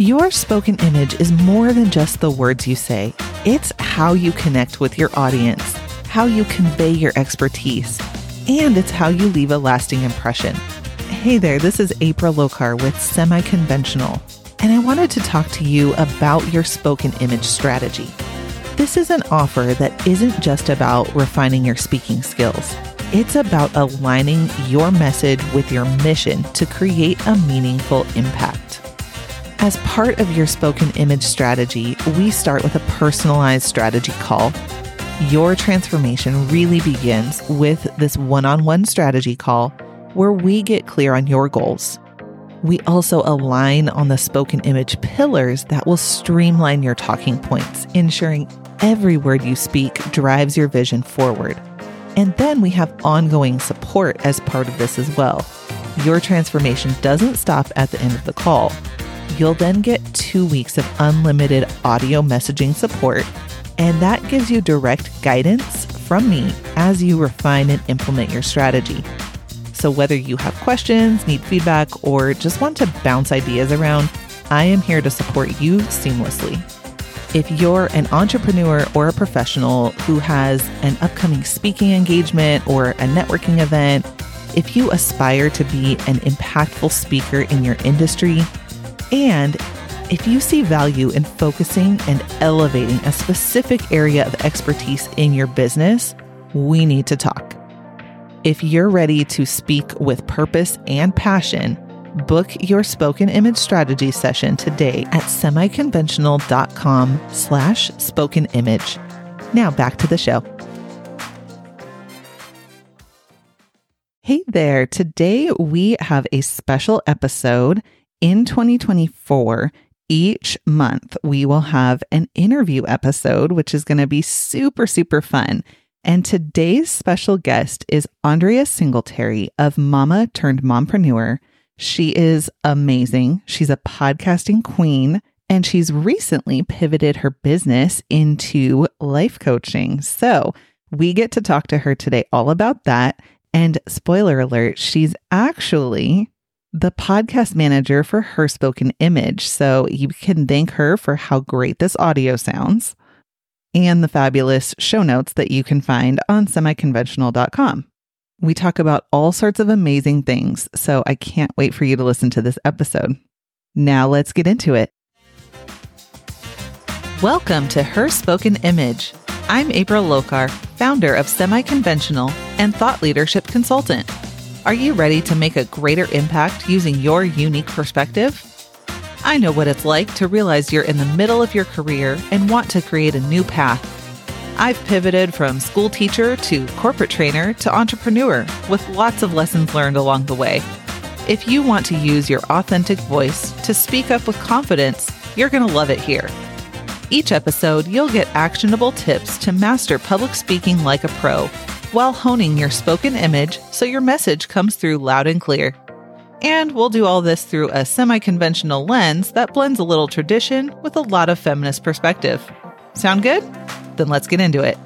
Your spoken image is more than just the words you say, it's how you connect with your audience, how you convey your expertise, and it's how you leave a lasting impression. Hey there, this is April Lokar with Semi Conventional, and I wanted to talk to you about your spoken image strategy. This is an offer that isn't just about refining your speaking skills. It's about aligning your message with your mission to create a meaningful impact. As part of your spoken image strategy, we start with a personalized strategy call. Your transformation really begins with this one on one strategy call where we get clear on your goals. We also align on the spoken image pillars that will streamline your talking points, ensuring every word you speak drives your vision forward. And then we have ongoing support as part of this as well. Your transformation doesn't stop at the end of the call. You'll then get two weeks of unlimited audio messaging support, and that gives you direct guidance from me as you refine and implement your strategy. So, whether you have questions, need feedback, or just want to bounce ideas around, I am here to support you seamlessly. If you're an entrepreneur or a professional who has an upcoming speaking engagement or a networking event, if you aspire to be an impactful speaker in your industry, and if you see value in focusing and elevating a specific area of expertise in your business, we need to talk. If you're ready to speak with purpose and passion, book your spoken image strategy session today at semiconventional.com slash spoken image. Now back to the show. Hey there. Today we have a special episode in 2024, each month we will have an interview episode, which is going to be super, super fun. And today's special guest is Andria Singletary of Mama Turned Mompreneur. She is amazing. She's a podcasting queen and she's recently pivoted her business into life coaching. So we get to talk to her today all about that. And spoiler alert, she's actually the podcast manager for her spoken image. So you can thank her for how great this audio sounds and the fabulous show notes that you can find on semiconventional.com. We talk about all sorts of amazing things, so I can't wait for you to listen to this episode. Now let's get into it. Welcome to Her Spoken Image. I'm April Lokar, founder of Semi Conventional and thought leadership consultant. Are you ready to make a greater impact using your unique perspective? I know what it's like to realize you're in the middle of your career and want to create a new path. I've pivoted from school teacher to corporate trainer to entrepreneur with lots of lessons learned along the way. If you want to use your authentic voice to speak up with confidence, you're going to love it here. Each episode, you'll get actionable tips to master public speaking like a pro while honing your spoken image so your message comes through loud and clear. And we'll do all this through a semi conventional lens that blends a little tradition with a lot of feminist perspective. Sound good? Then let's get into it.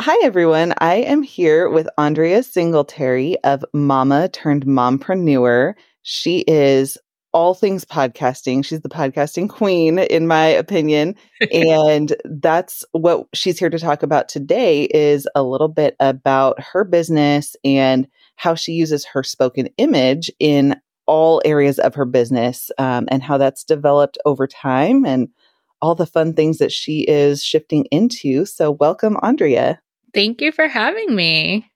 Hi, everyone. I am here with Andria Singletary of Mama Turned Mompreneur. She is all things podcasting. She's the podcasting queen, in my opinion. and that's what she's here to talk about today is a little bit about her business and how she uses her spoken image in all areas of her business um, and how that's developed over time and all the fun things that she is shifting into. So, welcome, Andria. Thank you for having me.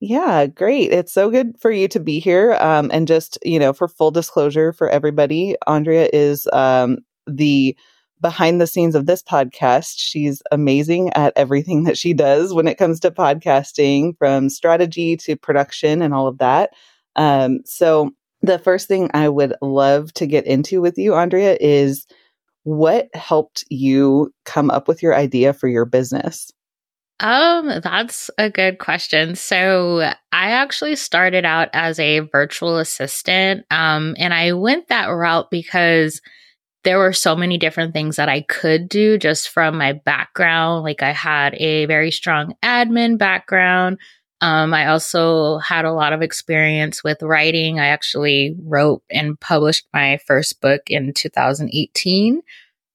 Yeah, great. It's so good for you to be here. Um, and just, you know, for full disclosure for everybody, Andria is um, the behind the scenes of this podcast. She's amazing at everything that she does when it comes to podcasting, from strategy to production and all of that. Um, so, the first thing I would love to get into with you, Andria, is what helped you come up with your idea for your business? Um, that's a good question. So I actually started out as a virtual assistant. Um, and I went that route because there were so many different things that I could do just from my background. Like I had a very strong admin background. Um, I also had a lot of experience with writing. I actually wrote and published my first book in 2018.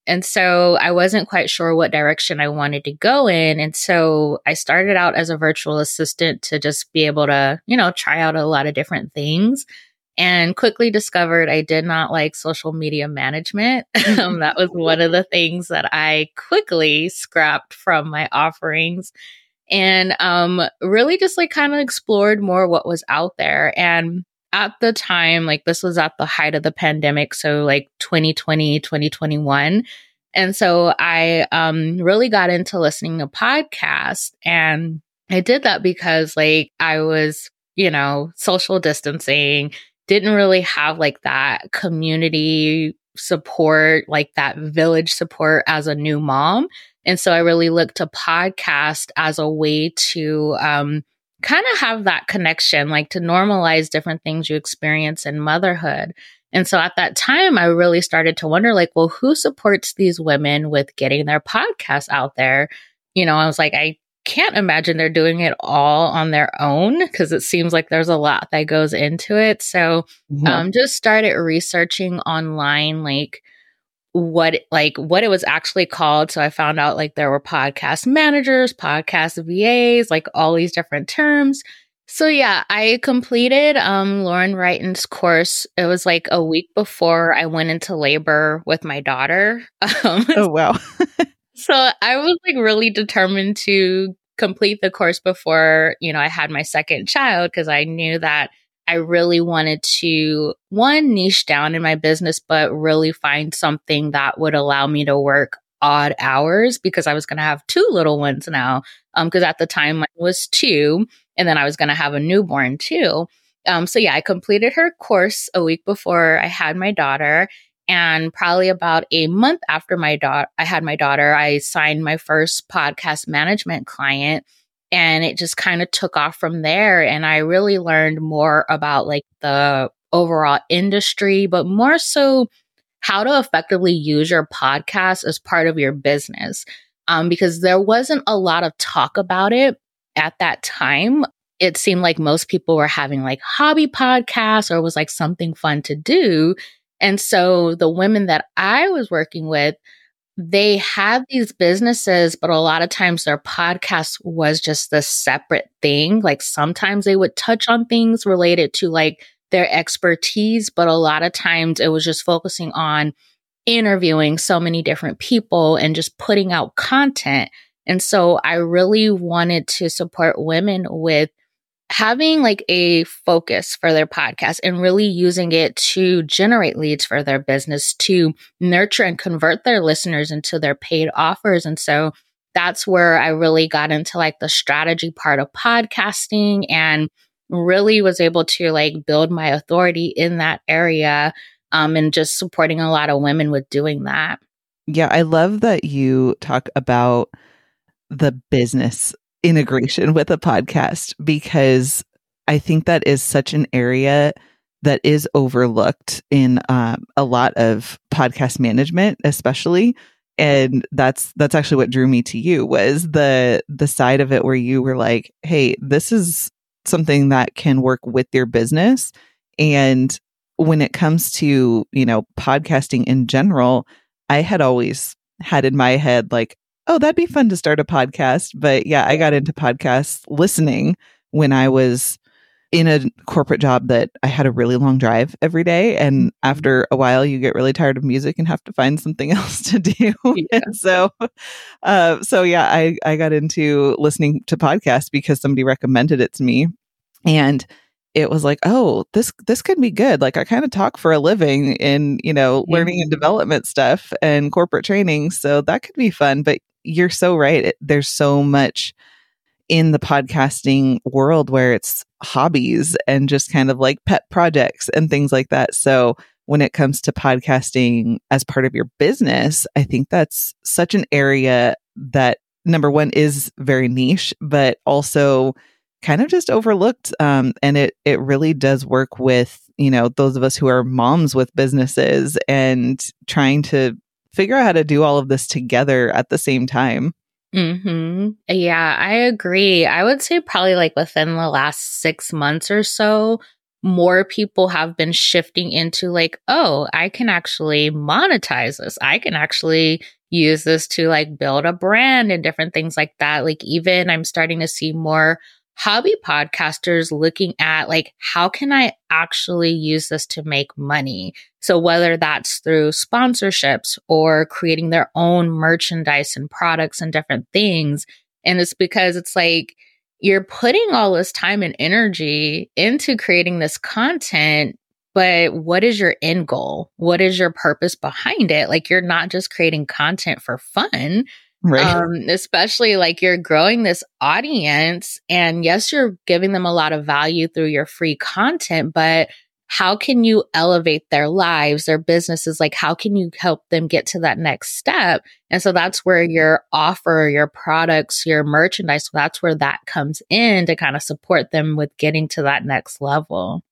And so I wasn't quite sure what direction I wanted to go in. And so I started out as a virtual assistant to just be able to, you know, try out a lot of different things and quickly discovered I did not like social media management. um, that was one of the things that I quickly scrapped from my offerings and um, really just like kind of explored more what was out there. And at the time, like this was at the height of the pandemic, so like 2020, 2021. And so I um, really got into listening to podcasts. And I did that because like I was, you know, social distancing, didn't really have like that community support, like that village support as a new mom. And so I really looked to podcast as a way to um, kind of have that connection, like to normalize different things you experience in motherhood. And so at that time, I really started to wonder, like, well, who supports these women with getting their podcasts out there? You know, I was like, I can't imagine they're doing it all on their own because it seems like there's a lot that goes into it. So, yeah. um, just started researching online, like, what like what it was actually called. So i found out like there were podcast managers podcast vas like all these different terms. So yeah i completed um lauren wrighton's course. It was like a week before i went into labor with my daughter. Um, oh wow. so i was like really determined to complete the course before you know i had my second child because i knew that I really wanted to one niche down in my business, but really find something that would allow me to work odd hours because I was going to have two little ones now. Um, because at the time mine was two, and then I was going to have a newborn too. Um, so yeah, I completed her course a week before I had my daughter, and probably about a month after my daughter, I had my daughter, I signed my first podcast management client and it just kind of took off from there. And i really learned more about like the overall industry but more so how to effectively use your podcast as part of your business. Um, because there wasn't a lot of talk about it at that time. It seemed like most people were having like hobby podcasts or was like something fun to do. And so the women that i was working with they had these businesses, but a lot of times their podcast was just a separate thing. Like sometimes they would touch on things related to like their expertise, but a lot of times it was just focusing on interviewing so many different people and just putting out content. And so I really wanted to support women with having like a focus for their podcast and really using it to generate leads for their business to nurture and convert their listeners into their paid offers. And so that's where I really got into like the strategy part of podcasting and really was able to like build my authority in that area um, and just supporting a lot of women with doing that. Yeah, I love that you talk about the business integration with a podcast because I think that is such an area that is overlooked in um, a lot of podcast management, especially. And that's that's actually what drew me to you was the the side of it where you were like, "Hey, this is something that can work with your business." And when it comes to you know podcasting in general, I had always had in my head like, oh, that'd be fun to start a podcast. But yeah, I got into podcasts listening when I was in a corporate job that I had a really long drive every day. And mm-hmm. after a while, you get really tired of music and have to find something else to do. Yeah. so, uh, so yeah, I, I got into listening to podcasts because somebody recommended it to me. And it was like, oh, this this could be good. Like I kind of talk for a living in, you know, learning and development stuff and corporate training, so that could be fun. But you're so right. It, there's so much in the podcasting world where it's hobbies and just kind of like pet projects and things like that. So when it comes to podcasting as part of your business, I think that's such an area that number one is very niche, but also kind of just overlooked. Um, and it it really does work with you know those of us who are moms with businesses and trying to figure out how to do all of this together at the same time. hmm Yeah, I agree. I would say probably like within the last six months or so, more people have been shifting into like, oh, I can actually monetize this. I can actually use this to like build a brand and different things like that. Like, even I'm starting to see more hobby podcasters looking at like, how can I actually use this to make money? So whether that's through sponsorships or creating their own merchandise and products and different things. And it's because it's like, you're putting all this time and energy into creating this content, but what is your end goal? What is your purpose behind it? Like, you're not just creating content for fun. Right. Um, especially like you're growing this audience, and yes, you're giving them a lot of value through your free content, but how can you elevate their lives, their businesses? Like, how can you help them get to that next step? And so that's where your offer, your products, your merchandise, that's where that comes in to kind of support them with getting to that next level.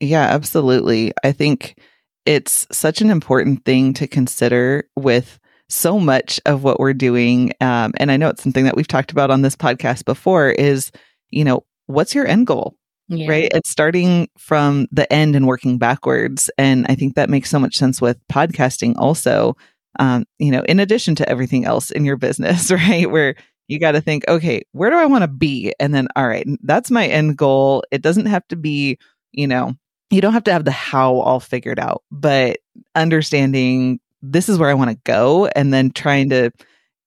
Yeah, absolutely. I think it's such an important thing to consider with so much of what we're doing. Um, and I know it's something that we've talked about on this podcast before is, you know, what's your end goal? Yeah. Right. It's starting from the end and working backwards. And I think that makes so much sense with podcasting also. Um, you know, in addition to everything else in your business, right? Where you got to think, okay, where do I want to be? And then, all right, that's my end goal. It doesn't have to be, you know, you don't have to have the how all figured out, but understanding this is where I want to go and then trying to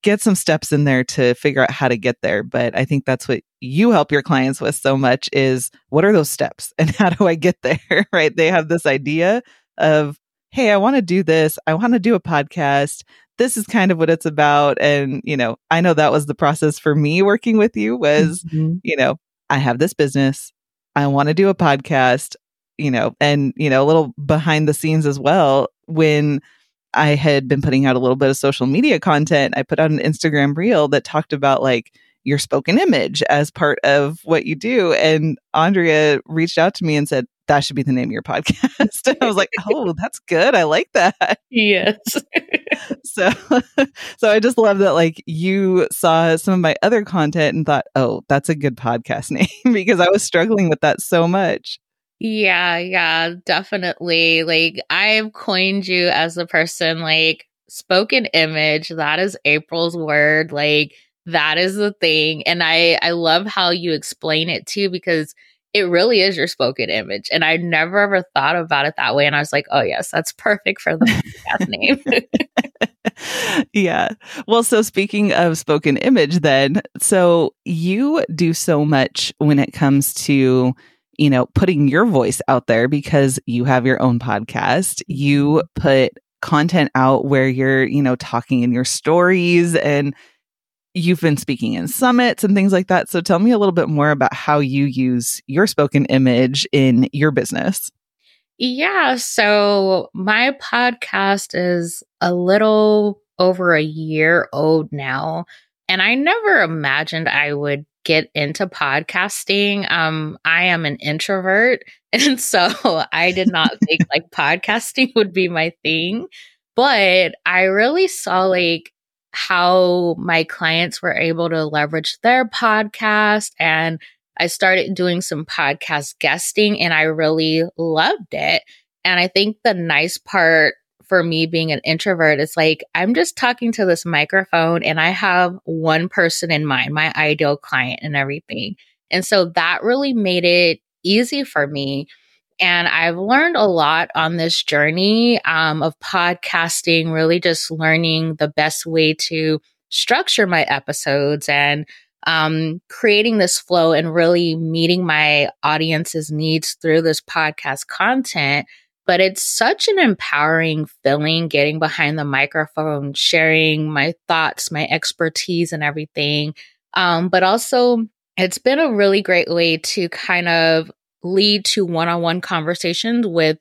get some steps in there to figure out how to get there. But I think that's what you help your clients with so much is what are those steps and how do I get there? right. They have this idea of, hey, I want to do this. I want to do a podcast. This is kind of what it's about. And, you know, I know that was the process for me working with you was, mm-hmm. you know, I have this business. I want to do a podcast, you know, and, you know, a little behind the scenes as well. When I had been putting out a little bit of social media content. I put out an Instagram reel that talked about like your spoken image as part of what you do. And Andria reached out to me and said, that should be the name of your podcast. and I was like, oh, that's good. I like that. Yes. so, so I just love that, like, you saw some of my other content and thought, oh, that's a good podcast name because I was struggling with that so much. Yeah, yeah, definitely. Like I've coined you as the person like spoken image. That is April's word. Like that is the thing. And I I love how you explain it too because it really is your spoken image. And I never ever thought about it that way. And I was like, oh yes, that's perfect for the podcast name. yeah. Well, so speaking of spoken image, then, so you do so much when it comes to you know, putting your voice out there because you have your own podcast. You put content out where you're, you know, talking in your stories and you've been speaking in summits and things like that. So tell me a little bit more about how you use your spoken image in your business. Yeah. So my podcast is a little over a year old now. And I never imagined I would get into podcasting. Um, I am an introvert. And so I did not think like podcasting would be my thing. But I really saw like how my clients were able to leverage their podcast and I started doing some podcast guesting and I really loved it. And I think the nice part for me being an introvert, it's like I'm just talking to this microphone and I have one person in mind, my ideal client and everything. And so that really made it easy for me. And I've learned a lot on this journey um, of podcasting, really just learning the best way to structure my episodes and um, creating this flow and really meeting my audience's needs through this podcast content but it's such an empowering feeling getting behind the microphone, sharing my thoughts, my expertise, and everything. Um, but also, it's been a really great way to kind of lead to one on one conversations with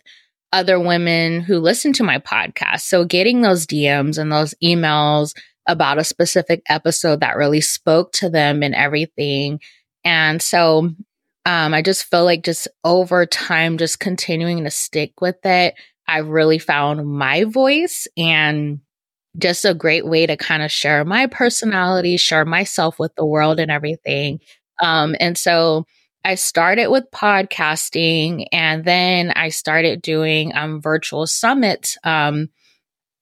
other women who listen to my podcast. So, getting those DMs and those emails about a specific episode that really spoke to them and everything. And so um, I just feel like just over time, just continuing to stick with it, I really found my voice and just a great way to kind of share my personality, share myself with the world and everything. Um, and so I started with podcasting and then I started doing um, virtual summits um,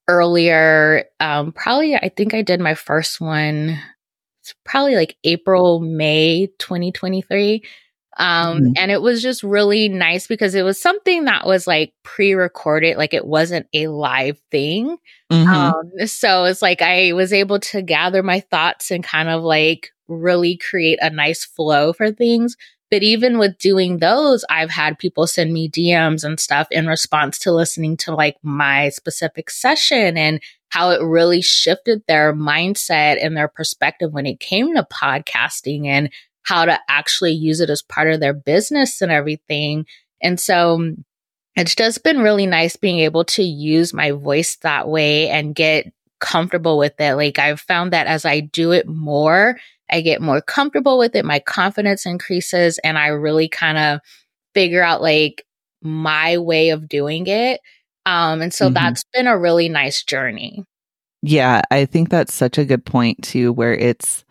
earlier. Um, probably, I think I did my first one it's probably like April, May 2023. Um, mm-hmm. and it was just really nice because it was something that was like pre-recorded, like it wasn't a live thing. Mm-hmm. Um, so it's like I was able to gather my thoughts and kind of like really create a nice flow for things. But even with doing those, I've had people send me DMs and stuff in response to listening to like my specific session and how it really shifted their mindset and their perspective when it came to podcasting and how to actually use it as part of their business and everything. And so it's just been really nice being able to use my voice that way and get comfortable with it. Like I've found that as I do it more, I get more comfortable with it. My confidence increases and I really kind of figure out like my way of doing it. Um, and so mm-hmm. that's been a really nice journey. Yeah, I think that's such a good point too, where it's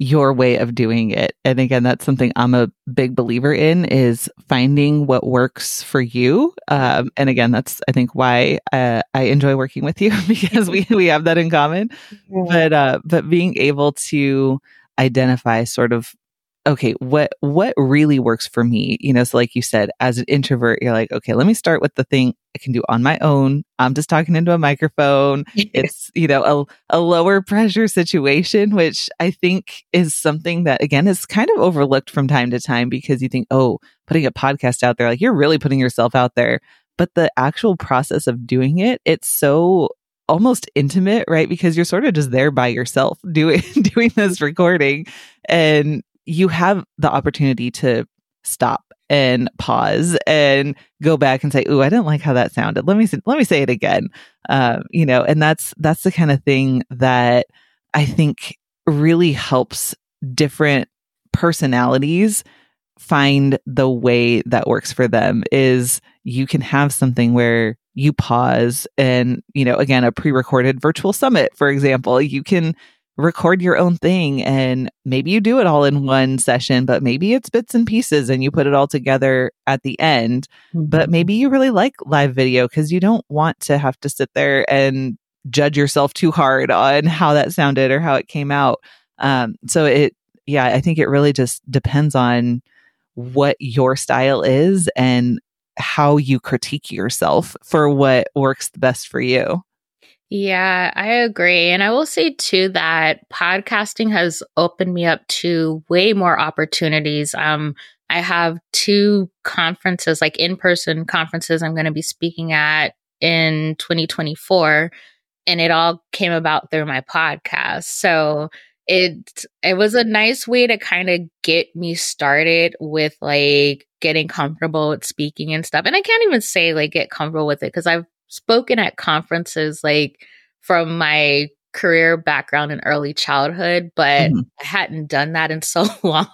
your way of doing it. And again, that's something I'm a big believer in is finding what works for you. Um, and again, that's I think why uh, I enjoy working with you because we we have that in common. But uh, but being able to identify sort of okay what what really works for me you know so like you said as an introvert you're like okay let me start with the thing i can do on my own. I'm just talking into a microphone. It's you know a, a lower pressure situation which i think is something that again is kind of overlooked from time to time because you think oh putting a podcast out there like you're really putting yourself out there. But the actual process of doing it it's so almost intimate, right? Because you're sort of just there by yourself doing doing this recording. And you have the opportunity to stop and pause and go back and say, "Ooh, I didn't like how that sounded. Let me let me say it again." Uh, you know, and that's that's the kind of thing that I think really helps different personalities find the way that works for them. Is you can have something where you pause and, you know, again, a pre recorded virtual summit, for example, you can record your own thing and maybe you do it all in one session, but maybe it's bits and pieces and you put it all together at the end. Mm-hmm. But maybe you really like live video because you don't want to have to sit there and judge yourself too hard on how that sounded or how it came out. Um, so it, yeah, I think it really just depends on what your style is and how you critique yourself for what works the best for you. Yeah, I agree. And I will say too that podcasting has opened me up to way more opportunities. Um, I have two conferences, like in person conferences, I'm going to be speaking at in 2024. And it all came about through my podcast. So it it was a nice way to kind of get me started with like getting comfortable with speaking and stuff. And I can't even say like get comfortable with it because I've spoken at conferences like from my career background in early childhood, but mm-hmm. I hadn't done that in so long.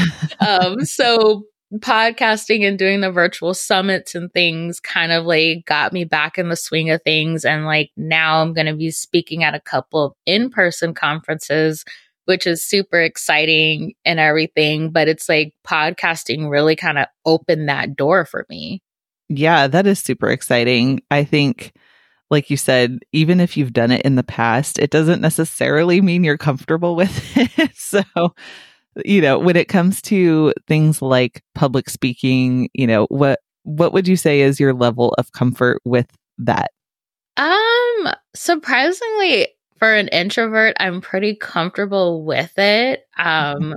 um, so podcasting and doing the virtual summits and things kind of like got me back in the swing of things. And like now I'm going to be speaking at a couple of in person conferences which is super exciting and everything. But it's like podcasting really kind of opened that door for me. Yeah, that is super exciting. I think, like you said, even if you've done it in the past, it doesn't necessarily mean you're comfortable with it. so, you know, when it comes to things like public speaking, you know, what what would you say is your level of comfort with that? Um, surprisingly, for an introvert, I'm pretty comfortable with it. Um,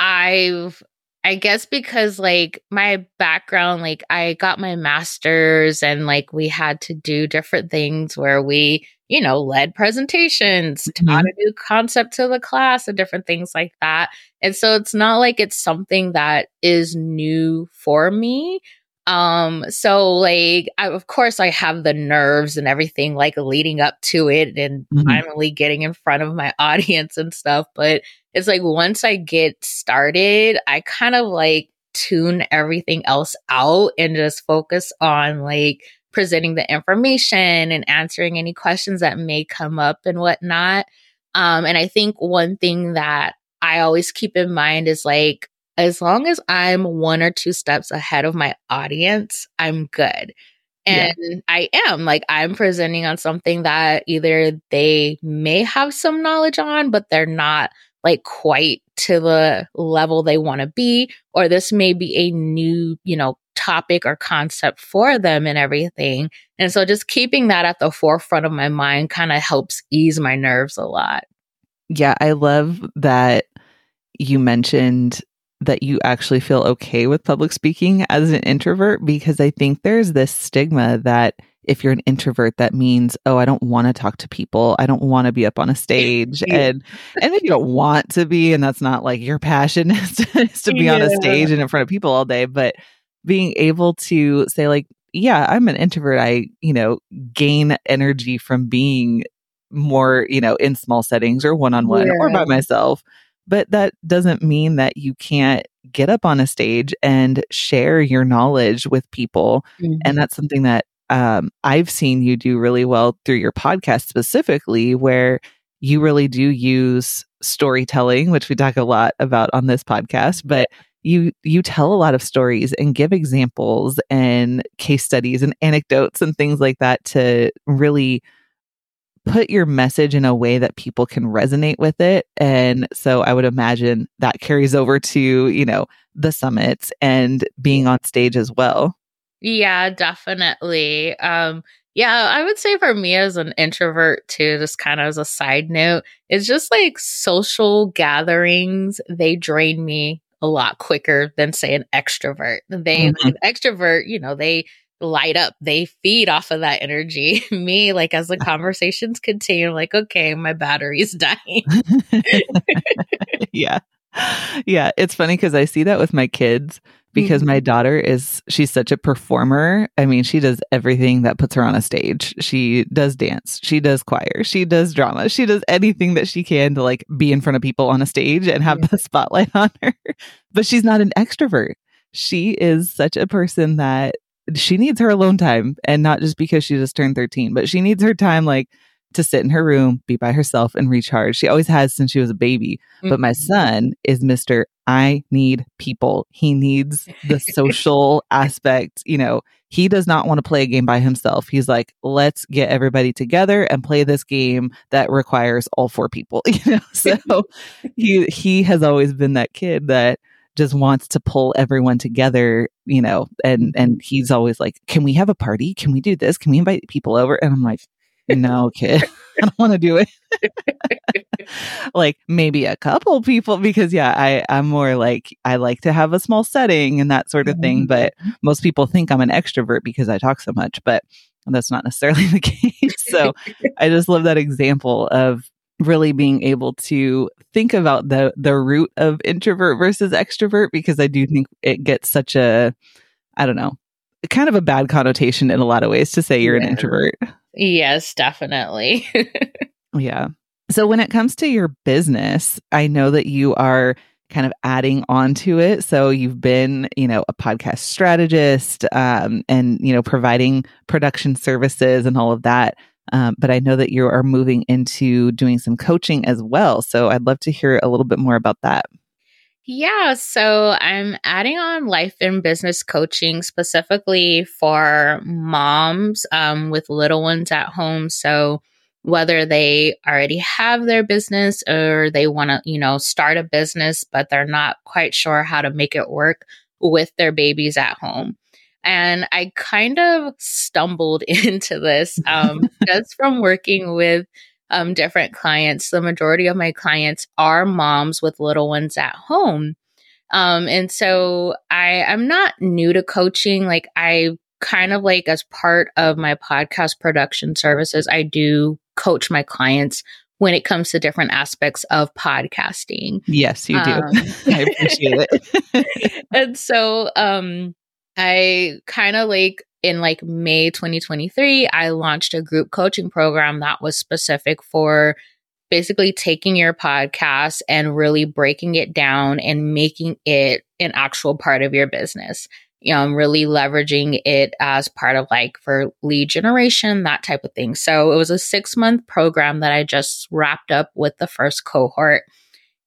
I've, I guess because like my background, like I got my master's and like we had to do different things where we, you know, led presentations, mm-hmm. taught a new concept to the class and different things like that. And so it's not like it's something that is new for me. Um, so like, I, of course, I have the nerves and everything like leading up to it and mm-hmm. finally getting in front of my audience and stuff. But it's like once I get started, I kind of like tune everything else out and just focus on like presenting the information and answering any questions that may come up and whatnot. Um, and I think one thing that I always keep in mind is like, as long as I'm one or two steps ahead of my audience, I'm good. And yeah. I am like, I'm presenting on something that either they may have some knowledge on, but they're not like quite to the level they want to be, or this may be a new, you know, topic or concept for them and everything. And so just keeping that at the forefront of my mind kind of helps ease my nerves a lot. Yeah, I love that you mentioned that you actually feel okay with public speaking as an introvert because I think there's this stigma that if you're an introvert that means oh I don't want to talk to people. I don't want to be up on a stage. Yeah. and and if you don't want to be and that's not like your passion is to, is to be yeah. on a stage and in front of people all day but being able to say like yeah I'm an introvert. I you know gain energy from being more you know in small settings or one on one or by myself but that doesn't mean that you can't get up on a stage and share your knowledge with people. Mm-hmm. And that's something that um, I've seen you do really well through your podcast specifically, where you really do use storytelling, which we talk a lot about on this podcast, but you you tell a lot of stories and give examples and case studies and anecdotes and things like that to really put your message in a way that people can resonate with it. And so I would imagine that carries over to, you know, the summits and being on stage as well. Yeah, definitely. Um, yeah, I would say for me as an introvert too, just kind of as a side note, it's just like social gatherings, they drain me a lot quicker than say an extrovert. They mm-hmm. extrovert, you know, they light up. They feed off of that energy. Me, like as the conversations continue, like, okay, my battery's dying. yeah. Yeah. It's funny because I see that with my kids because mm-hmm. my daughter is, she's such a performer. I mean, she does everything that puts her on a stage. She does dance, she does choir, she does drama, she does anything that she can to like be in front of people on a stage and have yeah. the spotlight on her. But she's not an extrovert she is such a person that she needs her alone time and not just because she just turned 13, but she needs her time like to sit in her room, be by herself and recharge. She always has since she was a baby. Mm-hmm. But my mm-hmm. son is Mr. I need people. He needs the social aspect. You know, he does not want to play a game by himself. He's like, let's get everybody together and play this game that requires all four people. You know, so he he has always been that kid that just wants to pull everyone together, you know, and and he's always like, "Can we have a party? Can we do this? Can we invite people over?" And I'm like, "No, kid. I don't want to do it." like maybe a couple people because yeah, I I'm more like I like to have a small setting and that sort of thing, but mm-hmm. most people think I'm an extrovert because I talk so much, but that's not necessarily the case. So I just love that example of really being able to think about the the root of introvert versus extrovert because I do think it gets such a I don't know kind of a bad connotation in a lot of ways to say you're yeah. an introvert. Yes, definitely. yeah. So when it comes to your business, I know that you are kind of adding on to it. So you've been, you know, a podcast strategist um, and, you know, providing production services and all of that. Um, but I know that you are moving into doing some coaching as well. So I'd love to hear a little bit more about that. Yeah, so I'm adding on life and business coaching specifically for moms um, with little ones at home. So whether they already have their business or they want to, you know, start a business, but they're not quite sure how to make it work with their babies at home. And I kind of stumbled into this um, just from working with um, different clients. The majority of my clients are moms with little ones at home. Um, and so I, I'm not new to coaching. Like I kind of like as part of my podcast production services, I do coach my clients when it comes to different aspects of podcasting. Yes, you do. Um, I appreciate it. and so um I kind of like in like May 2023, I launched a group coaching program that was specific for basically taking your podcast and really breaking it down and making it an actual part of your business. you know, I'm really leveraging it as part of like for lead generation, that type of thing. So it was a six month program that I just wrapped up with the first cohort.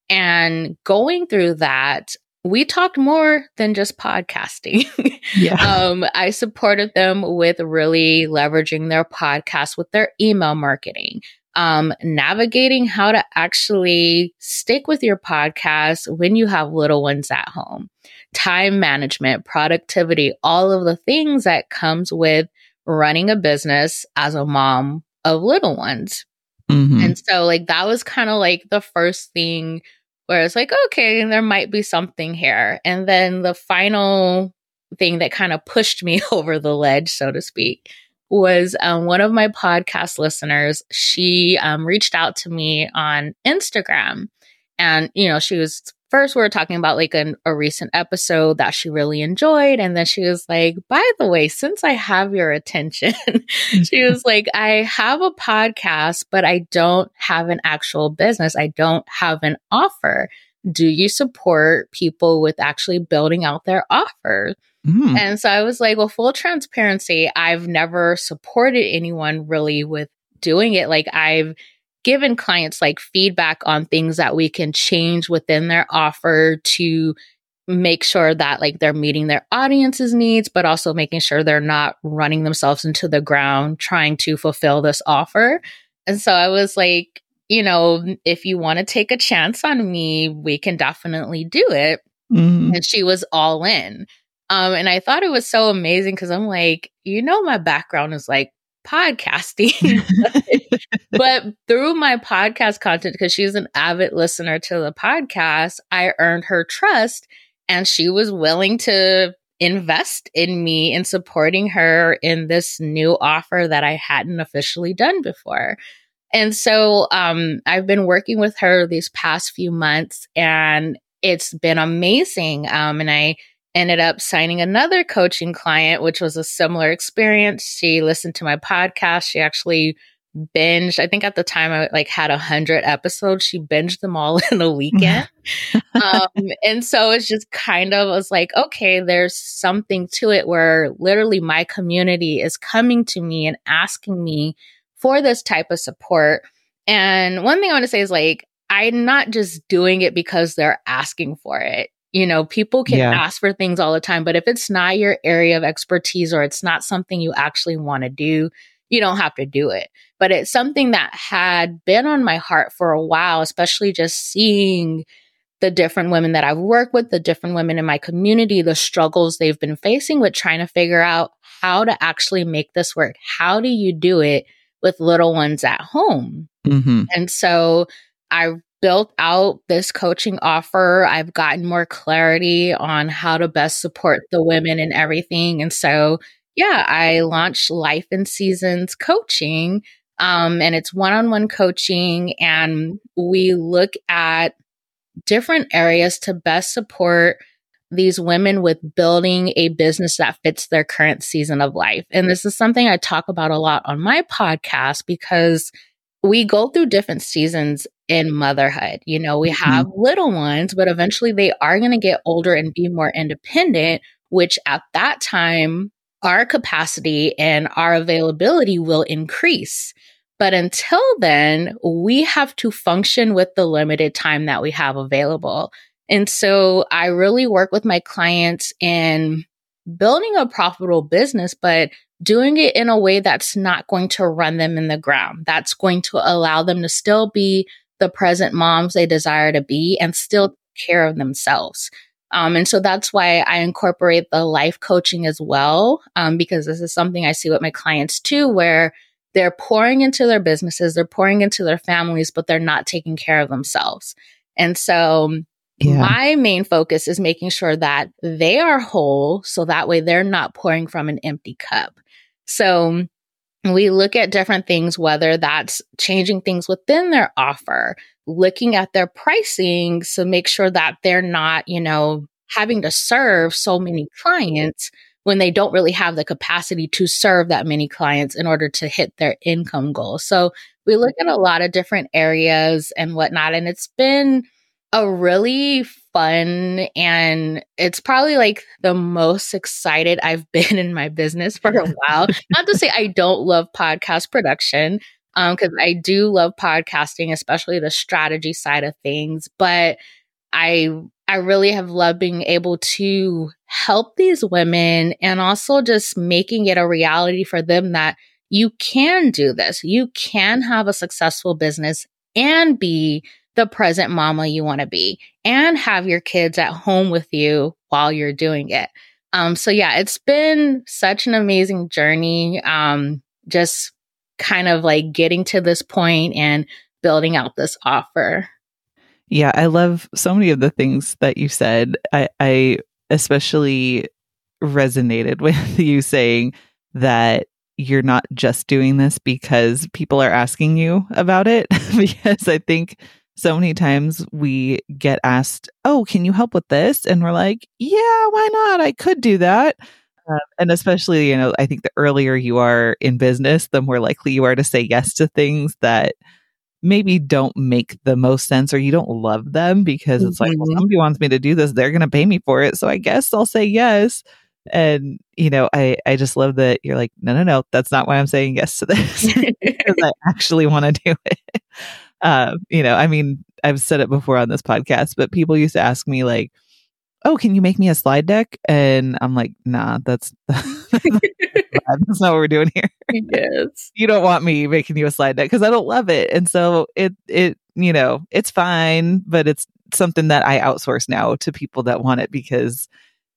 And going through that, we talked more than just podcasting. Yeah. um, I supported them with really leveraging their podcast with their email marketing, um, navigating how to actually stick with your podcast when you have little ones at home, time management, productivity, all of the things that comes with running a business as a mom of little ones. Mm-hmm. And so, like, that was kind of like the first thing where it's like, okay, there might be something here. And then the final thing that kind of pushed me over the ledge, so to speak, was um, one of my podcast listeners. She um, reached out to me on Instagram. And, you know, she was first we were talking about like an, a recent episode that she really enjoyed and then she was like by the way since i have your attention she was like i have a podcast but i don't have an actual business. I don't have an offer. Do you support people with actually building out their offer? Mm. and so i was like well full transparency i've never supported anyone really with doing it. Like i've given clients like feedback on things that we can change within their offer to make sure that like they're meeting their audience's needs but also making sure they're not running themselves into the ground trying to fulfill this offer. And so i was like you know if you want to take a chance on me we can definitely do it. Mm-hmm. and she was all in. Um and i thought it was so amazing because i'm like you know my background is like podcasting. but through my podcast content, because she's an avid listener to the podcast, I earned her trust and she was willing to invest in me in supporting her in this new offer that I hadn't officially done before. And so um, I've been working with her these past few months and it's been amazing. Um, and I ended up signing another coaching client, which was a similar experience. She listened to my podcast. She actually binged. I think at the time I like had a hundred episodes. She binged them all in a weekend. um, and so it's just kind of was like, okay, there's something to it where literally my community is coming to me and asking me for this type of support. And one thing I want to say is like, I'm not just doing it because they're asking for it. You know, people can yeah. ask for things all the time, but if it's not your area of expertise or it's not something you actually want to do, you don't have to do it. But it's something that had been on my heart for a while, especially just seeing the different women that I've worked with, the different women in my community, the struggles they've been facing with trying to figure out how to actually make this work. How do you do it with little ones at home? Mm-hmm. And so I built out this coaching offer. I've gotten more clarity on how to best support the women and everything. And so, yeah, I launched Life in Seasons coaching. Um, and it's one on one coaching. And we look at different areas to best support these women with building a business that fits their current season of life. And this is something I talk about a lot on my podcast because we go through different seasons in motherhood. You know, we mm-hmm. have mm-hmm. little ones, but eventually they are going to get older and be more independent, which at that time, our capacity and our availability will increase. But until then, we have to function with the limited time that we have available. And so I really work with my clients in building a profitable business, but doing it in a way that's not going to run them in the ground. That's going to allow them to still be the present moms they desire to be and still take care of themselves. Um, and so that's why I incorporate the life coaching as well, um, because this is something I see with my clients too, where they're pouring into their businesses, they're pouring into their families, but they're not taking care of themselves. And so yeah. my main focus is making sure that they are whole so that way they're not pouring from an empty cup. So we look at different things, whether that's changing things within their offer, looking at their pricing to make sure that they're not, you know, having to serve so many clients when they don't really have the capacity to serve that many clients in order to hit their income goal. So we look at a lot of different areas and whatnot. And it's been a really fun and it's probably like the most excited I've been in my business for a while. Not to say I don't love podcast production, um, because I do love podcasting, especially the strategy side of things, but I I really have loved being able to help these women and also just making it a reality for them that you can do this. You can have a successful business and be the present mama you want to be and have your kids at home with you while you're doing it. Um, so yeah, it's been such an amazing journey. Um, just kind of like getting to this point and building out this offer. Yeah, I love so many of the things that you said. I, I especially resonated with you saying that you're not just doing this because people are asking you about it. because I think so many times we get asked, Oh, can you help with this? And we're like, Yeah, why not? I could do that. Uh, and especially, you know, I think the earlier you are in business, the more likely you are to say yes to things that maybe don't make the most sense or you don't love them because it's mm-hmm. like, well, mm-hmm. somebody wants me to do this. They're going to pay me for it. So I guess I'll say yes. And, you know, I, I just love that you're like, no, no, no, that's not why I'm saying yes to this because I actually want to do it. Uh, you know, I mean, I've said it before on this podcast, but people used to ask me like, "Oh, can you make me a slide deck?" And I'm like, "Nah, that's that's not what we're doing here." Yes, you don't want me making you a slide deck because I don't love it, and so it it you know it's fine, but it's something that I outsource now to people that want it because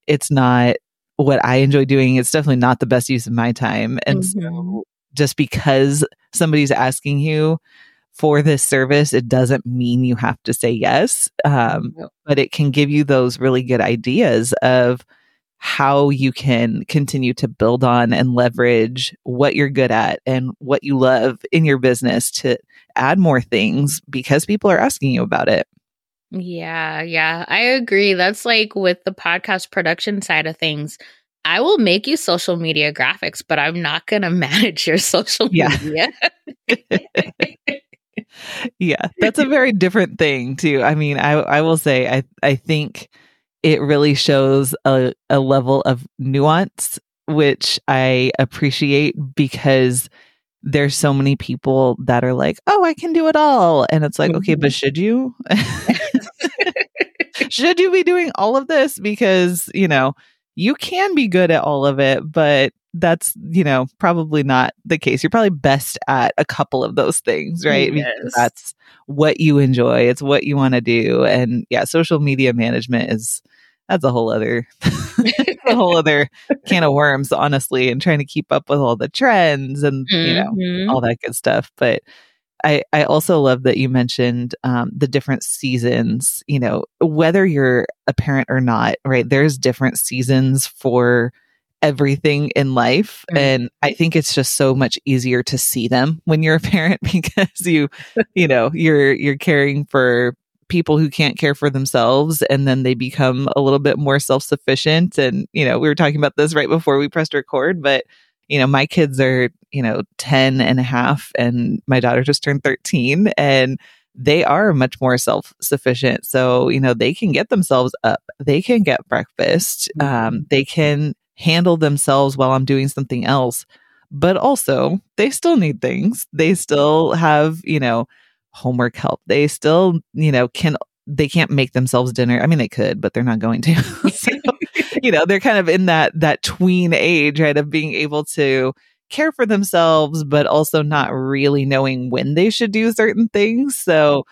it's not what I enjoy doing. It's definitely not the best use of my time, and mm-hmm. so just because somebody's asking you for this service, it doesn't mean you have to say yes, um, but it can give you those really good ideas of how you can continue to build on and leverage what you're good at and what you love in your business to add more things because people are asking you about it. Yeah, yeah, I agree. That's like with the podcast production side of things. I will make you social media graphics, but I'm not going to manage your social media. Yeah. yeah, that's a very different thing too. I mean, I I will say I I think it really shows a, a level of nuance which I appreciate because there's so many people that are like, "Oh, I can do it all." And it's like, mm-hmm. "Okay, but mm-hmm. should you?" should you be doing all of this because, you know, you can be good at all of it, but that's you know probably not the case you're probably best at a couple of those things right yes. that's what you enjoy it's what you want to do and yeah social media management is that's a whole other a whole other can of worms honestly and trying to keep up with all the trends and mm-hmm. you know mm-hmm. all that good stuff but I, I also love that you mentioned um, the different seasons, you know, whether you're a parent or not, right? There's different seasons for everything in life mm-hmm. and i think it's just so much easier to see them when you're a parent because you you know you're you're caring for people who can't care for themselves and then they become a little bit more self-sufficient and you know we were talking about this right before we pressed record but you know my kids are you know 10 and a half and my daughter just turned 13 and they are much more self sufficient. So, you know, they can get themselves up, they can get breakfast, um, mm-hmm. they can handle themselves while I'm doing something else. But also, they still need things. They still have, you know, homework help. They still, you know, can they can't make themselves dinner. I mean, they could, but they're not going to. so, you know, they're kind of in that that tween age, right, of being able to care for themselves, but also not really knowing when they should do certain things. So,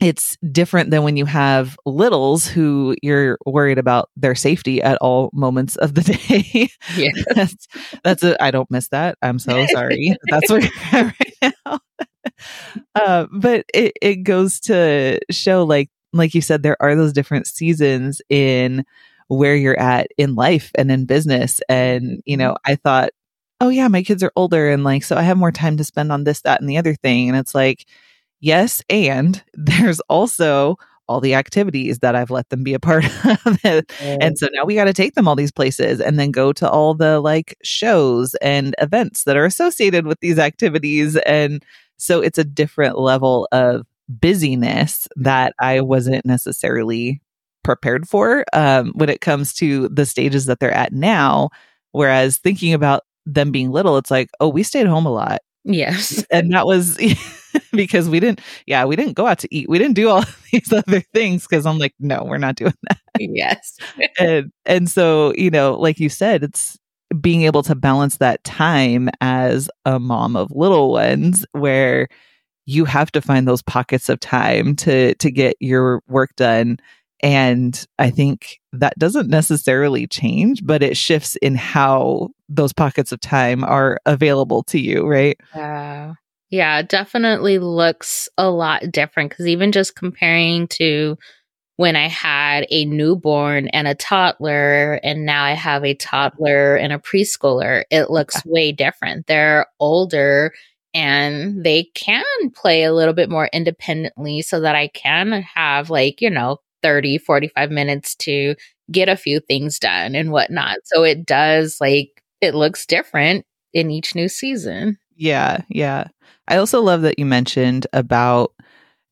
it's different than when you have littles who you're worried about their safety at all moments of the day. Yeah. that's, that's a, I don't miss that. I'm so sorry. that's what right now. Uh, but it, it goes to show like, like you said, there are those different seasons in where you're at in life and in business. And, you know, mm-hmm. I thought, oh yeah, my kids are older and like, so I have more time to spend on this, that, and the other thing. And it's like, Yes, and there's also all the activities that I've let them be a part of. and so now we got to take them all these places and then go to all the like shows and events that are associated with these activities. And so it's a different level of busyness that I wasn't necessarily prepared for um, when it comes to the stages that they're at now. Whereas thinking about them being little, it's like, oh, we stayed home a lot. Yes. And that was because we didn't, yeah, we didn't go out to eat. We didn't do all these other things because I'm like, no, we're not doing that. Yes. and, and so, you know, like you said, it's being able to balance that time as a mom of little ones where you have to find those pockets of time to to get your work done and i think that doesn't necessarily change but it shifts in how those pockets of time are available to you right yeah yeah definitely looks a lot different because even just comparing to when I had a newborn and a toddler, and now I have a toddler and a preschooler, it looks way different. They're older and they can play a little bit more independently so that I can have, like, you know, 30, 45 minutes to get a few things done and whatnot. So it does, like, it looks different in each new season. Yeah. Yeah. I also love that you mentioned about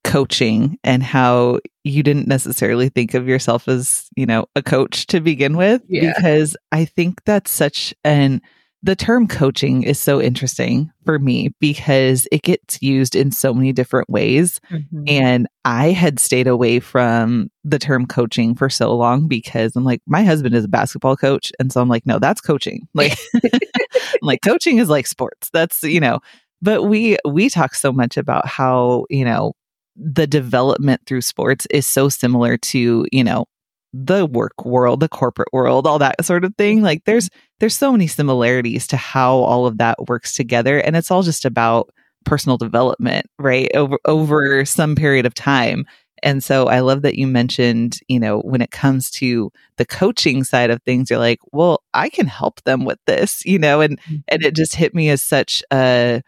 coaching and how you didn't necessarily think of yourself as, you know, a coach to begin with yeah. because I think that's such an the term coaching is so interesting for me because it gets used in so many different ways. Mm-hmm. And I had stayed away from the term coaching for so long because I'm like, my husband is a basketball coach. And so I'm like, no, that's coaching. Like, like coaching is like sports. That's, you know, but we, we talk so much about how, you know, the development through sports is so similar to, you know, the work world, the corporate world, all that sort of thing. Like mm-hmm. there's there's so many similarities to how all of that works together and it's all just about personal development, right? Over over some period of time. And so I love that you mentioned, you know, when it comes to the coaching side of things, you're like, well, I can help them with this, you know, and mm-hmm. and it just hit me as such a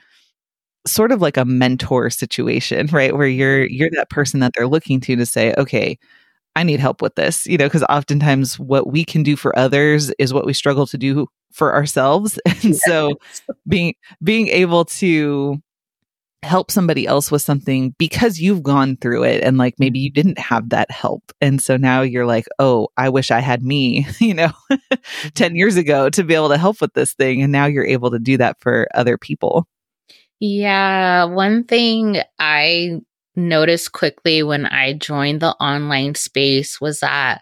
sort of like a mentor situation, right? Where you're mm-hmm. you're that person that they're looking to to say, okay, I need help with this, you know, because oftentimes what we can do for others is what we struggle to do for ourselves. And so being being able to help somebody else with something because you've gone through it and like maybe you didn't have that help. And so now you're like, oh, I wish I had me, you know, 10 mm-hmm. years ago to be able to help with this thing. And now you're able to do that for other people. Yeah. One thing I noticed quickly when I joined the online space was that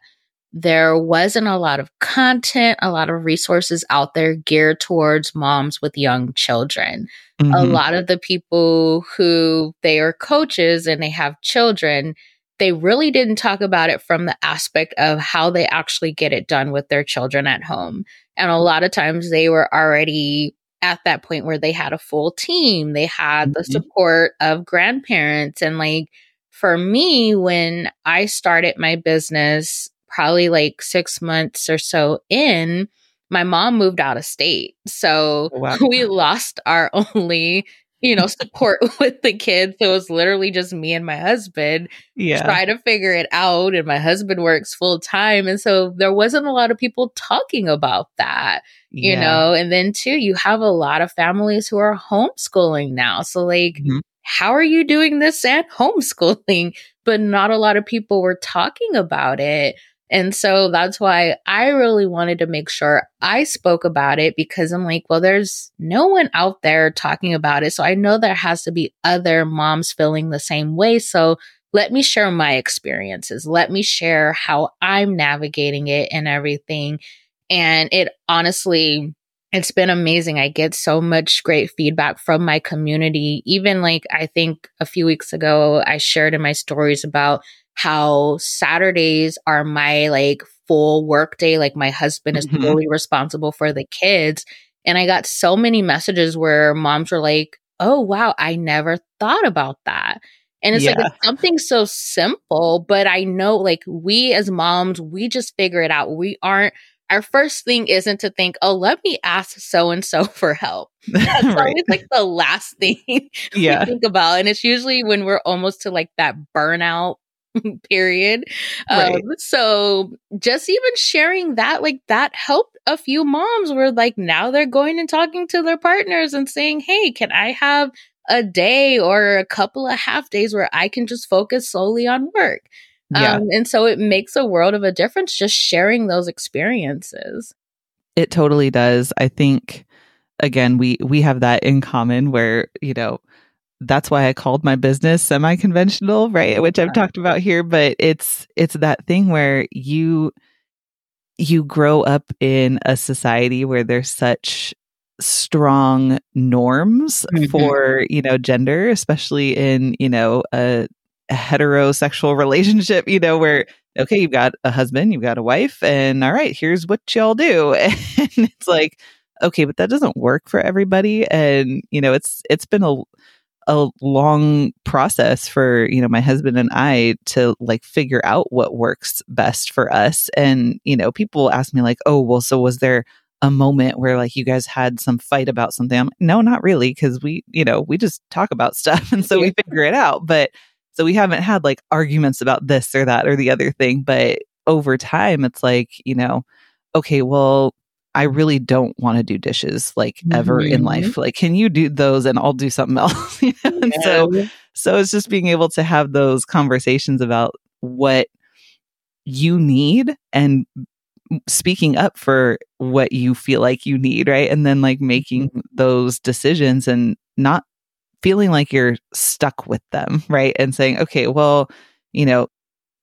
there wasn't a lot of content, a lot of resources out there geared towards moms with young children. Mm-hmm. A lot of the people who they are coaches and they have children, they really didn't talk about it from the aspect of how they actually get it done with their children at home. And a lot of times they were already at that point where they had a full team, they had the mm-hmm. support of grandparents. And like for me, when I started my business, probably like six months or so in, my mom moved out of state. So oh, wow. we lost our only, you know, support with the kids. So it was literally just me and my husband yeah. try to figure it out. And my husband works full time. And so there wasn't a lot of people talking about that you yeah. know and then too you have a lot of families who are homeschooling now so like mm-hmm. how are you doing this at homeschooling but not a lot of people were talking about it and so that's why I really wanted to make sure I spoke about it because I'm like, well, there's no one out there talking about it. So I know there has to be other moms feeling the same way. So let me share my experiences. Let me share how I'm navigating it and everything. And it honestly, it's been amazing. I get so much great feedback from my community. Even like, I think a few weeks ago, I shared in my stories about how Saturdays are my like full work day. Like, my husband is mm-hmm. fully responsible for the kids. And I got so many messages where moms were like, oh, wow, I never thought about that. And it's yeah. like it's something so simple, but I know like we as moms, we just figure it out. We aren't our first thing isn't to think, oh, let me ask so and so for help. That's right. always like the last thing yeah. we think about. And it's usually when we're almost to like that burnout period. Right. Um, so just even sharing that, like that helped a few moms where like now they're going and talking to their partners and saying, hey, can I have a day or a couple of half days where I can just focus solely on work. Yeah. Um, and so it makes a world of a difference just sharing those experiences. It totally does. I think again, we we have that in common where, you know, that's why I called my business semi-conventional, right? Which I've talked about here, but it's it's that thing where you you grow up in a society where there's such strong norms mm-hmm. for, you know, gender, especially in, you know, a, a heterosexual relationship, you know, where okay, you've got a husband, you've got a wife, and all right, here's what y'all do. And it's like, okay, but that doesn't work for everybody. And, you know, it's it's been a a long process for you know my husband and I to like figure out what works best for us. And you know people ask me like oh well so was there a moment where like you guys had some fight about something? I'm no not really because we you know we just talk about stuff and so we figure it out. But so we haven't had like arguments about this or that or the other thing but over time it's like you know okay well I really don't want to do dishes like ever mm-hmm. in life. Like, can you do those and I'll do something else? you know? And so, so it's just being able to have those conversations about what you need and speaking up for what you feel like you need, right? And then like making mm-hmm. those decisions and not feeling like you're stuck with them, right? And saying, okay, well, you know,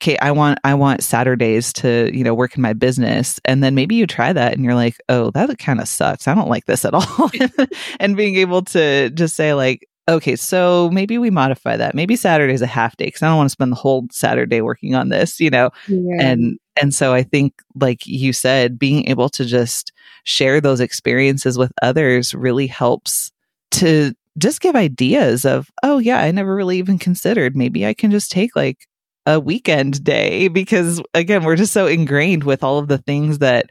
okay, I want I want Saturdays to, you know, work in my business. And then maybe you try that and you're like, oh, that kind of sucks. I don't like this at all. and being able to just say like, okay, so maybe we modify that. Maybe Saturday's a half day because I don't want to spend the whole Saturday working on this, you know. Yeah. And and so I think like you said, being able to just share those experiences with others really helps to just give ideas of, oh yeah, I never really even considered. Maybe I can just take like a weekend day because again we're just so ingrained with all of the things that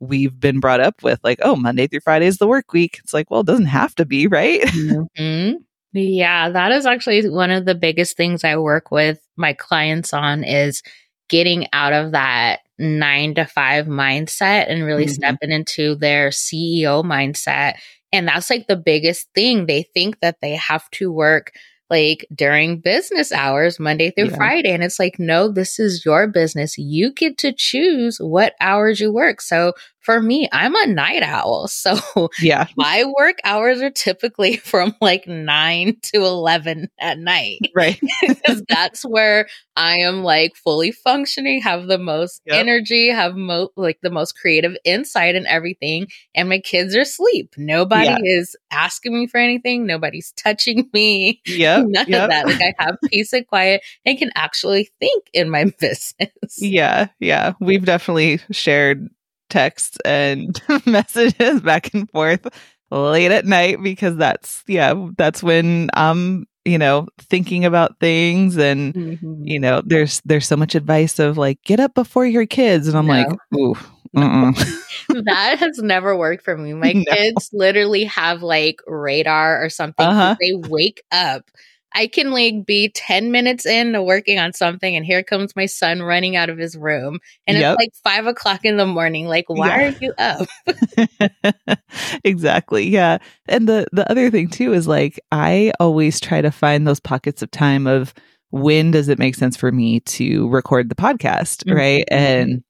we've been brought up with like oh monday through friday is the work week it's like well it doesn't have to be right mm-hmm. yeah that is actually one of the biggest things i work with my clients on is getting out of that nine to five mindset and really mm-hmm. stepping into their ceo mindset and that's like the biggest thing they think that they have to work like during business hours, Monday through yeah. Friday. And it's like, no, this is your business. You get to choose what hours you work. So for me, I'm a night owl. So yeah, my work hours are typically from like nine to 11 at night. Right. because that's where I am like fully functioning, have the most yep. energy, have mo- like the most creative insight and everything. And my kids are asleep. Nobody yeah. is asking me for anything. Nobody's touching me. Yeah. None yep. of that. Like I have peace and quiet and can actually think in my business. Yeah. Yeah. We've definitely shared texts and messages back and forth late at night because that's yeah that's when i'm you know thinking about things and mm-hmm. you know there's there's so much advice of like get up before your kids and i'm no. like ooh that has never worked for me my no. kids literally have like radar or something uh-huh. they wake up I can like be 10 minutes into working on something and here comes my son running out of his room and yep. it's like five o'clock in the morning. Like, why yeah. are you up? exactly. Yeah. And the, the other thing too is like, I always try to find those pockets of time of when does it make sense for me to record the podcast? Mm-hmm. Right. And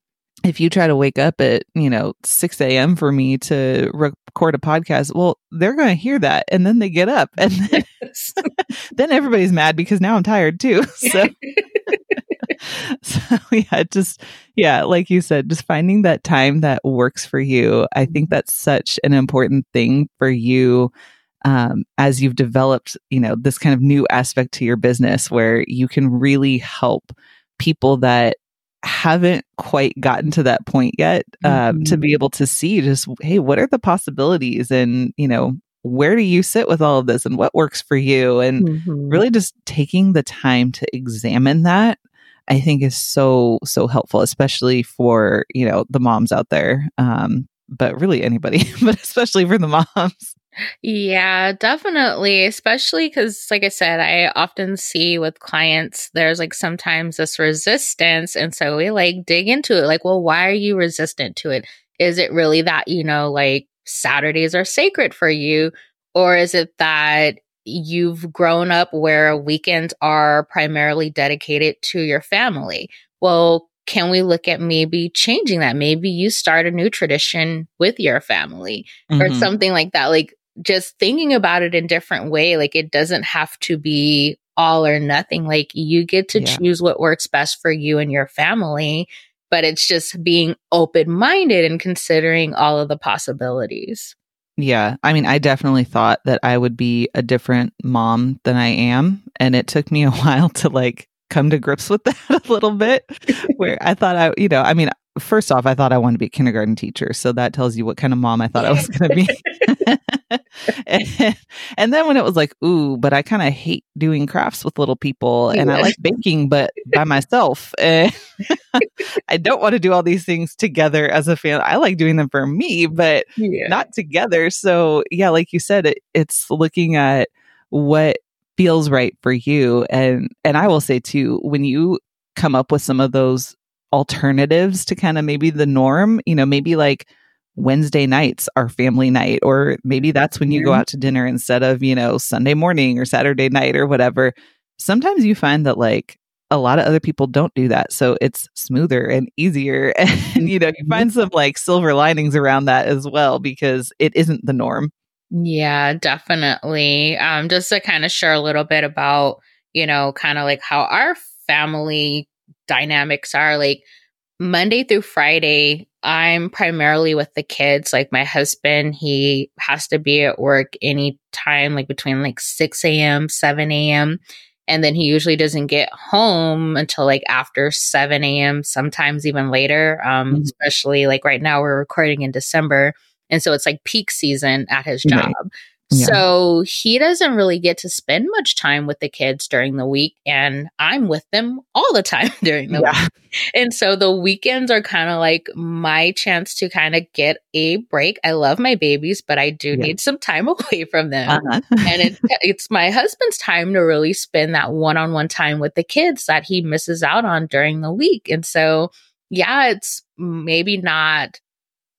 if you try to wake up at you know 6 a.m for me to record a podcast well they're going to hear that and then they get up and then, then everybody's mad because now i'm tired too so so yeah just yeah like you said just finding that time that works for you i think mm-hmm. that's such an important thing for you um, as you've developed you know this kind of new aspect to your business where you can really help people that haven't quite gotten to that point yet um, mm-hmm. to be able to see just hey what are the possibilities and you know where do you sit with all of this and what works for you and mm-hmm. really just taking the time to examine that i think is so so helpful especially for you know the moms out there um, but really anybody but especially for the moms yeah, definitely. Especially because, like I said, I often see with clients, there's like sometimes this resistance. And so we like dig into it like, well, why are you resistant to it? Is it really that, you know, like Saturdays are sacred for you? Or is it that you've grown up where weekends are primarily dedicated to your family. Well, can we look at maybe changing that? Maybe you start a new tradition with your family mm-hmm. or something like that. Like just thinking about it in different way. Like it doesn't have to be all or nothing. Like you get to yeah. choose what works best for you and your family, but it's just being open minded and considering all of the possibilities. Yeah. I mean, I definitely thought that I would be a different mom than I am. And it took me a while to like come to grips with that a little bit where I thought I, you know, I mean, first off, I thought I wanted to be a kindergarten teacher. So that tells you what kind of mom I thought I was going to be. and, and, then when it was like, ooh, but I kind of hate doing crafts with little people and I like baking, but by myself. I don't want to do all these things together as a family. I like doing them for me, but yeah. not together. So, yeah, like you said, it, it's looking at what feels right for you. And, and I will say too, when you come up with some of those alternatives to kind of maybe the norm, you know, maybe like Wednesday nights are family night, or maybe that's when you go out to dinner instead of, you know, Sunday morning or Saturday night or whatever. Sometimes you find that like a lot of other people don't do that. So it's smoother and easier. And, you know, you find some like silver linings around that as well because it isn't the norm. Yeah, definitely. Um, just to kind of share a little bit about, you know, kind of like how our family dynamics are like Monday through Friday, I'm primarily with the kids. Like my husband, he has to be at work anytime, like between like 6 a.m., 7 a.m. And then he usually doesn't get home until like after 7 a.m., sometimes even later. Um, mm-hmm. especially like right now, we're recording in December. And so it's like peak season at his job. Right. Yeah. So he doesn't really get to spend much time with the kids during the week, and I'm with them all the time during the yeah. week. And so the weekends are kind of like my chance to kind of get a break. I love my babies, but I do yeah. need some time away from them. Uh-huh. and it's, it's my husband's time to really spend that one on one time with the kids that he misses out on during the week. And so, yeah, it's maybe not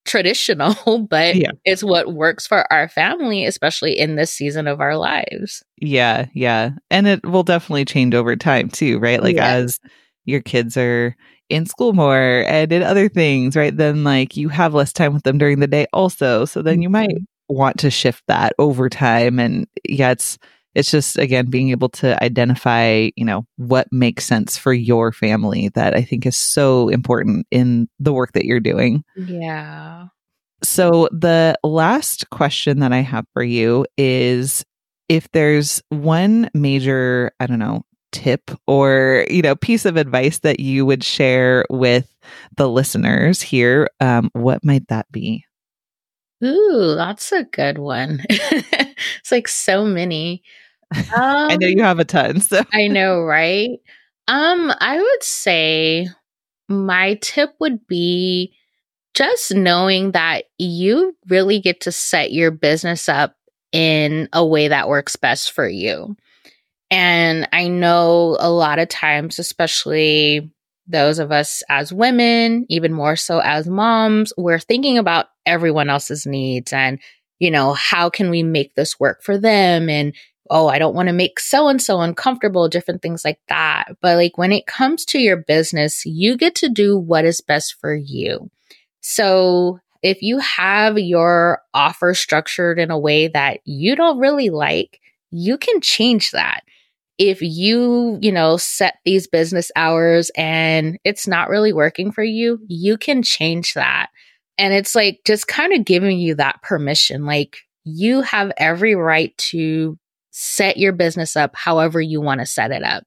traditional, but yeah. it's what works for our family, especially in this season of our lives. Yeah, yeah. And it will definitely change over time too, right? Like as your kids are in school more and in other things, right? Then like you have less time with them during the day also. So then you might mm-hmm. want to shift that over time. And yeah, it's it's just again being able to identify you know what makes sense for your family that i think is so important in the work that you're doing yeah so the last question that i have for you is if there's one major i don't know tip or you know piece of advice that you would share with the listeners here um, what might that be Ooh, that's a good one. it's like so many. Um, I know you have a ton. So I know, right? Um, I would say my tip would be just knowing that you really get to set your business up in a way that works best for you. And I know a lot of times, especially those of us as women, even more so as moms, we're thinking about everyone else's needs and, you know, how can we make this work for them? And oh, I don't want to make so and so uncomfortable, different things like that. But like when it comes to your business, you get to do what is best for you. So if you have your offer structured in a way that you don't really like, you can change that. If you, you know, set these business hours and it's not really working for you, you can change that. And it's like just kind of giving you that permission. Like you have every right to set your business up however you want to set it up.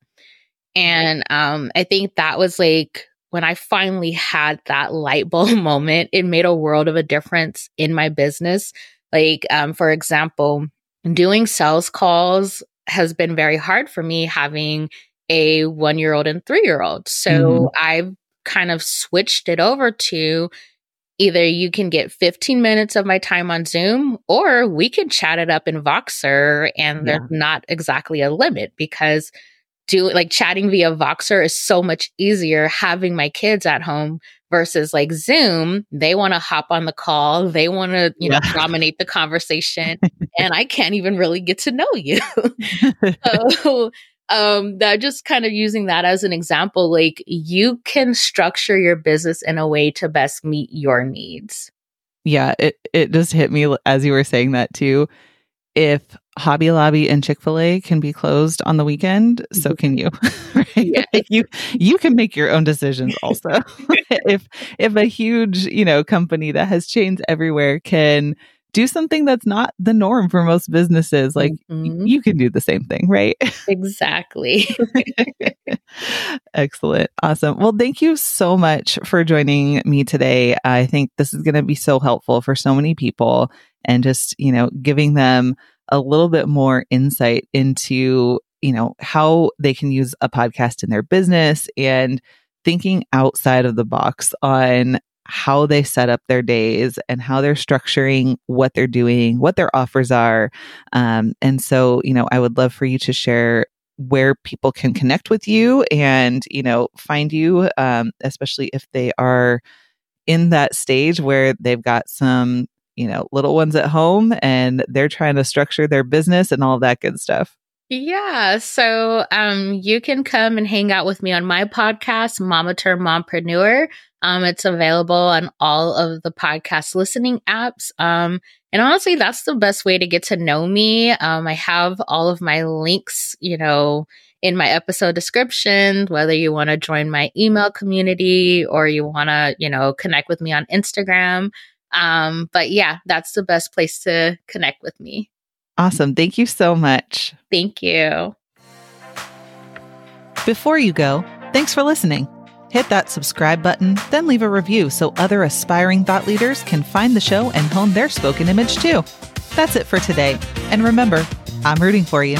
And um, I think that was like when I finally had that light bulb moment, it made a world of a difference in my business. Like, um, for example, doing sales calls has been very hard for me having a one year old and three year old. So mm-hmm. I've kind of switched it over to either you can get 15 minutes of my time on Zoom or we can chat it up in Voxer and yeah. there's not exactly a limit because do like chatting via Voxer is so much easier having my kids at home versus like Zoom, they want to hop on the call, they want to, you know, dominate the conversation, and I can't even really get to know you. so, um, that just kind of using that as an example, like you can structure your business in a way to best meet your needs. Yeah, it it just hit me as you were saying that too. If Hobby Lobby and Chick Fil A can be closed on the weekend, so mm-hmm. can you. right? Yeah. you you can make your own decisions. Also, if if a huge you know company that has chains everywhere can do something that's not the norm for most businesses, like mm-hmm. you can do the same thing, right? Exactly. Excellent. Awesome. Well, thank you so much for joining me today. I think this is going to be so helpful for so many people and just, you know, giving them a little bit more insight into, you know, how they can use a podcast in their business and thinking outside of the box on how they set up their days and how they're structuring what they're doing, what their offers are. Um, and so, you know, I would love for you to share where people can connect with you and, you know, find you, um, especially if they are in that stage where they've got some you know, little ones at home and they're trying to structure their business and all that good stuff. Yeah. So um, you can come and hang out with me on my podcast, Mama Turned Mompreneur. Um, it's available on all of the podcast listening apps. Um, and honestly, that's the best way to get to know me. Um, I have all of my links, you know, in my episode description, whether you want to join my email community or you want to, you know, connect with me on Instagram. Um, but yeah, that's the best place to connect with me. Awesome. Thank you so much. Thank you. Before you go, thanks for listening. Hit that subscribe button, then leave a review so other aspiring thought leaders can find the show and hone their spoken image too. That's it for today. And remember, I'm rooting for you.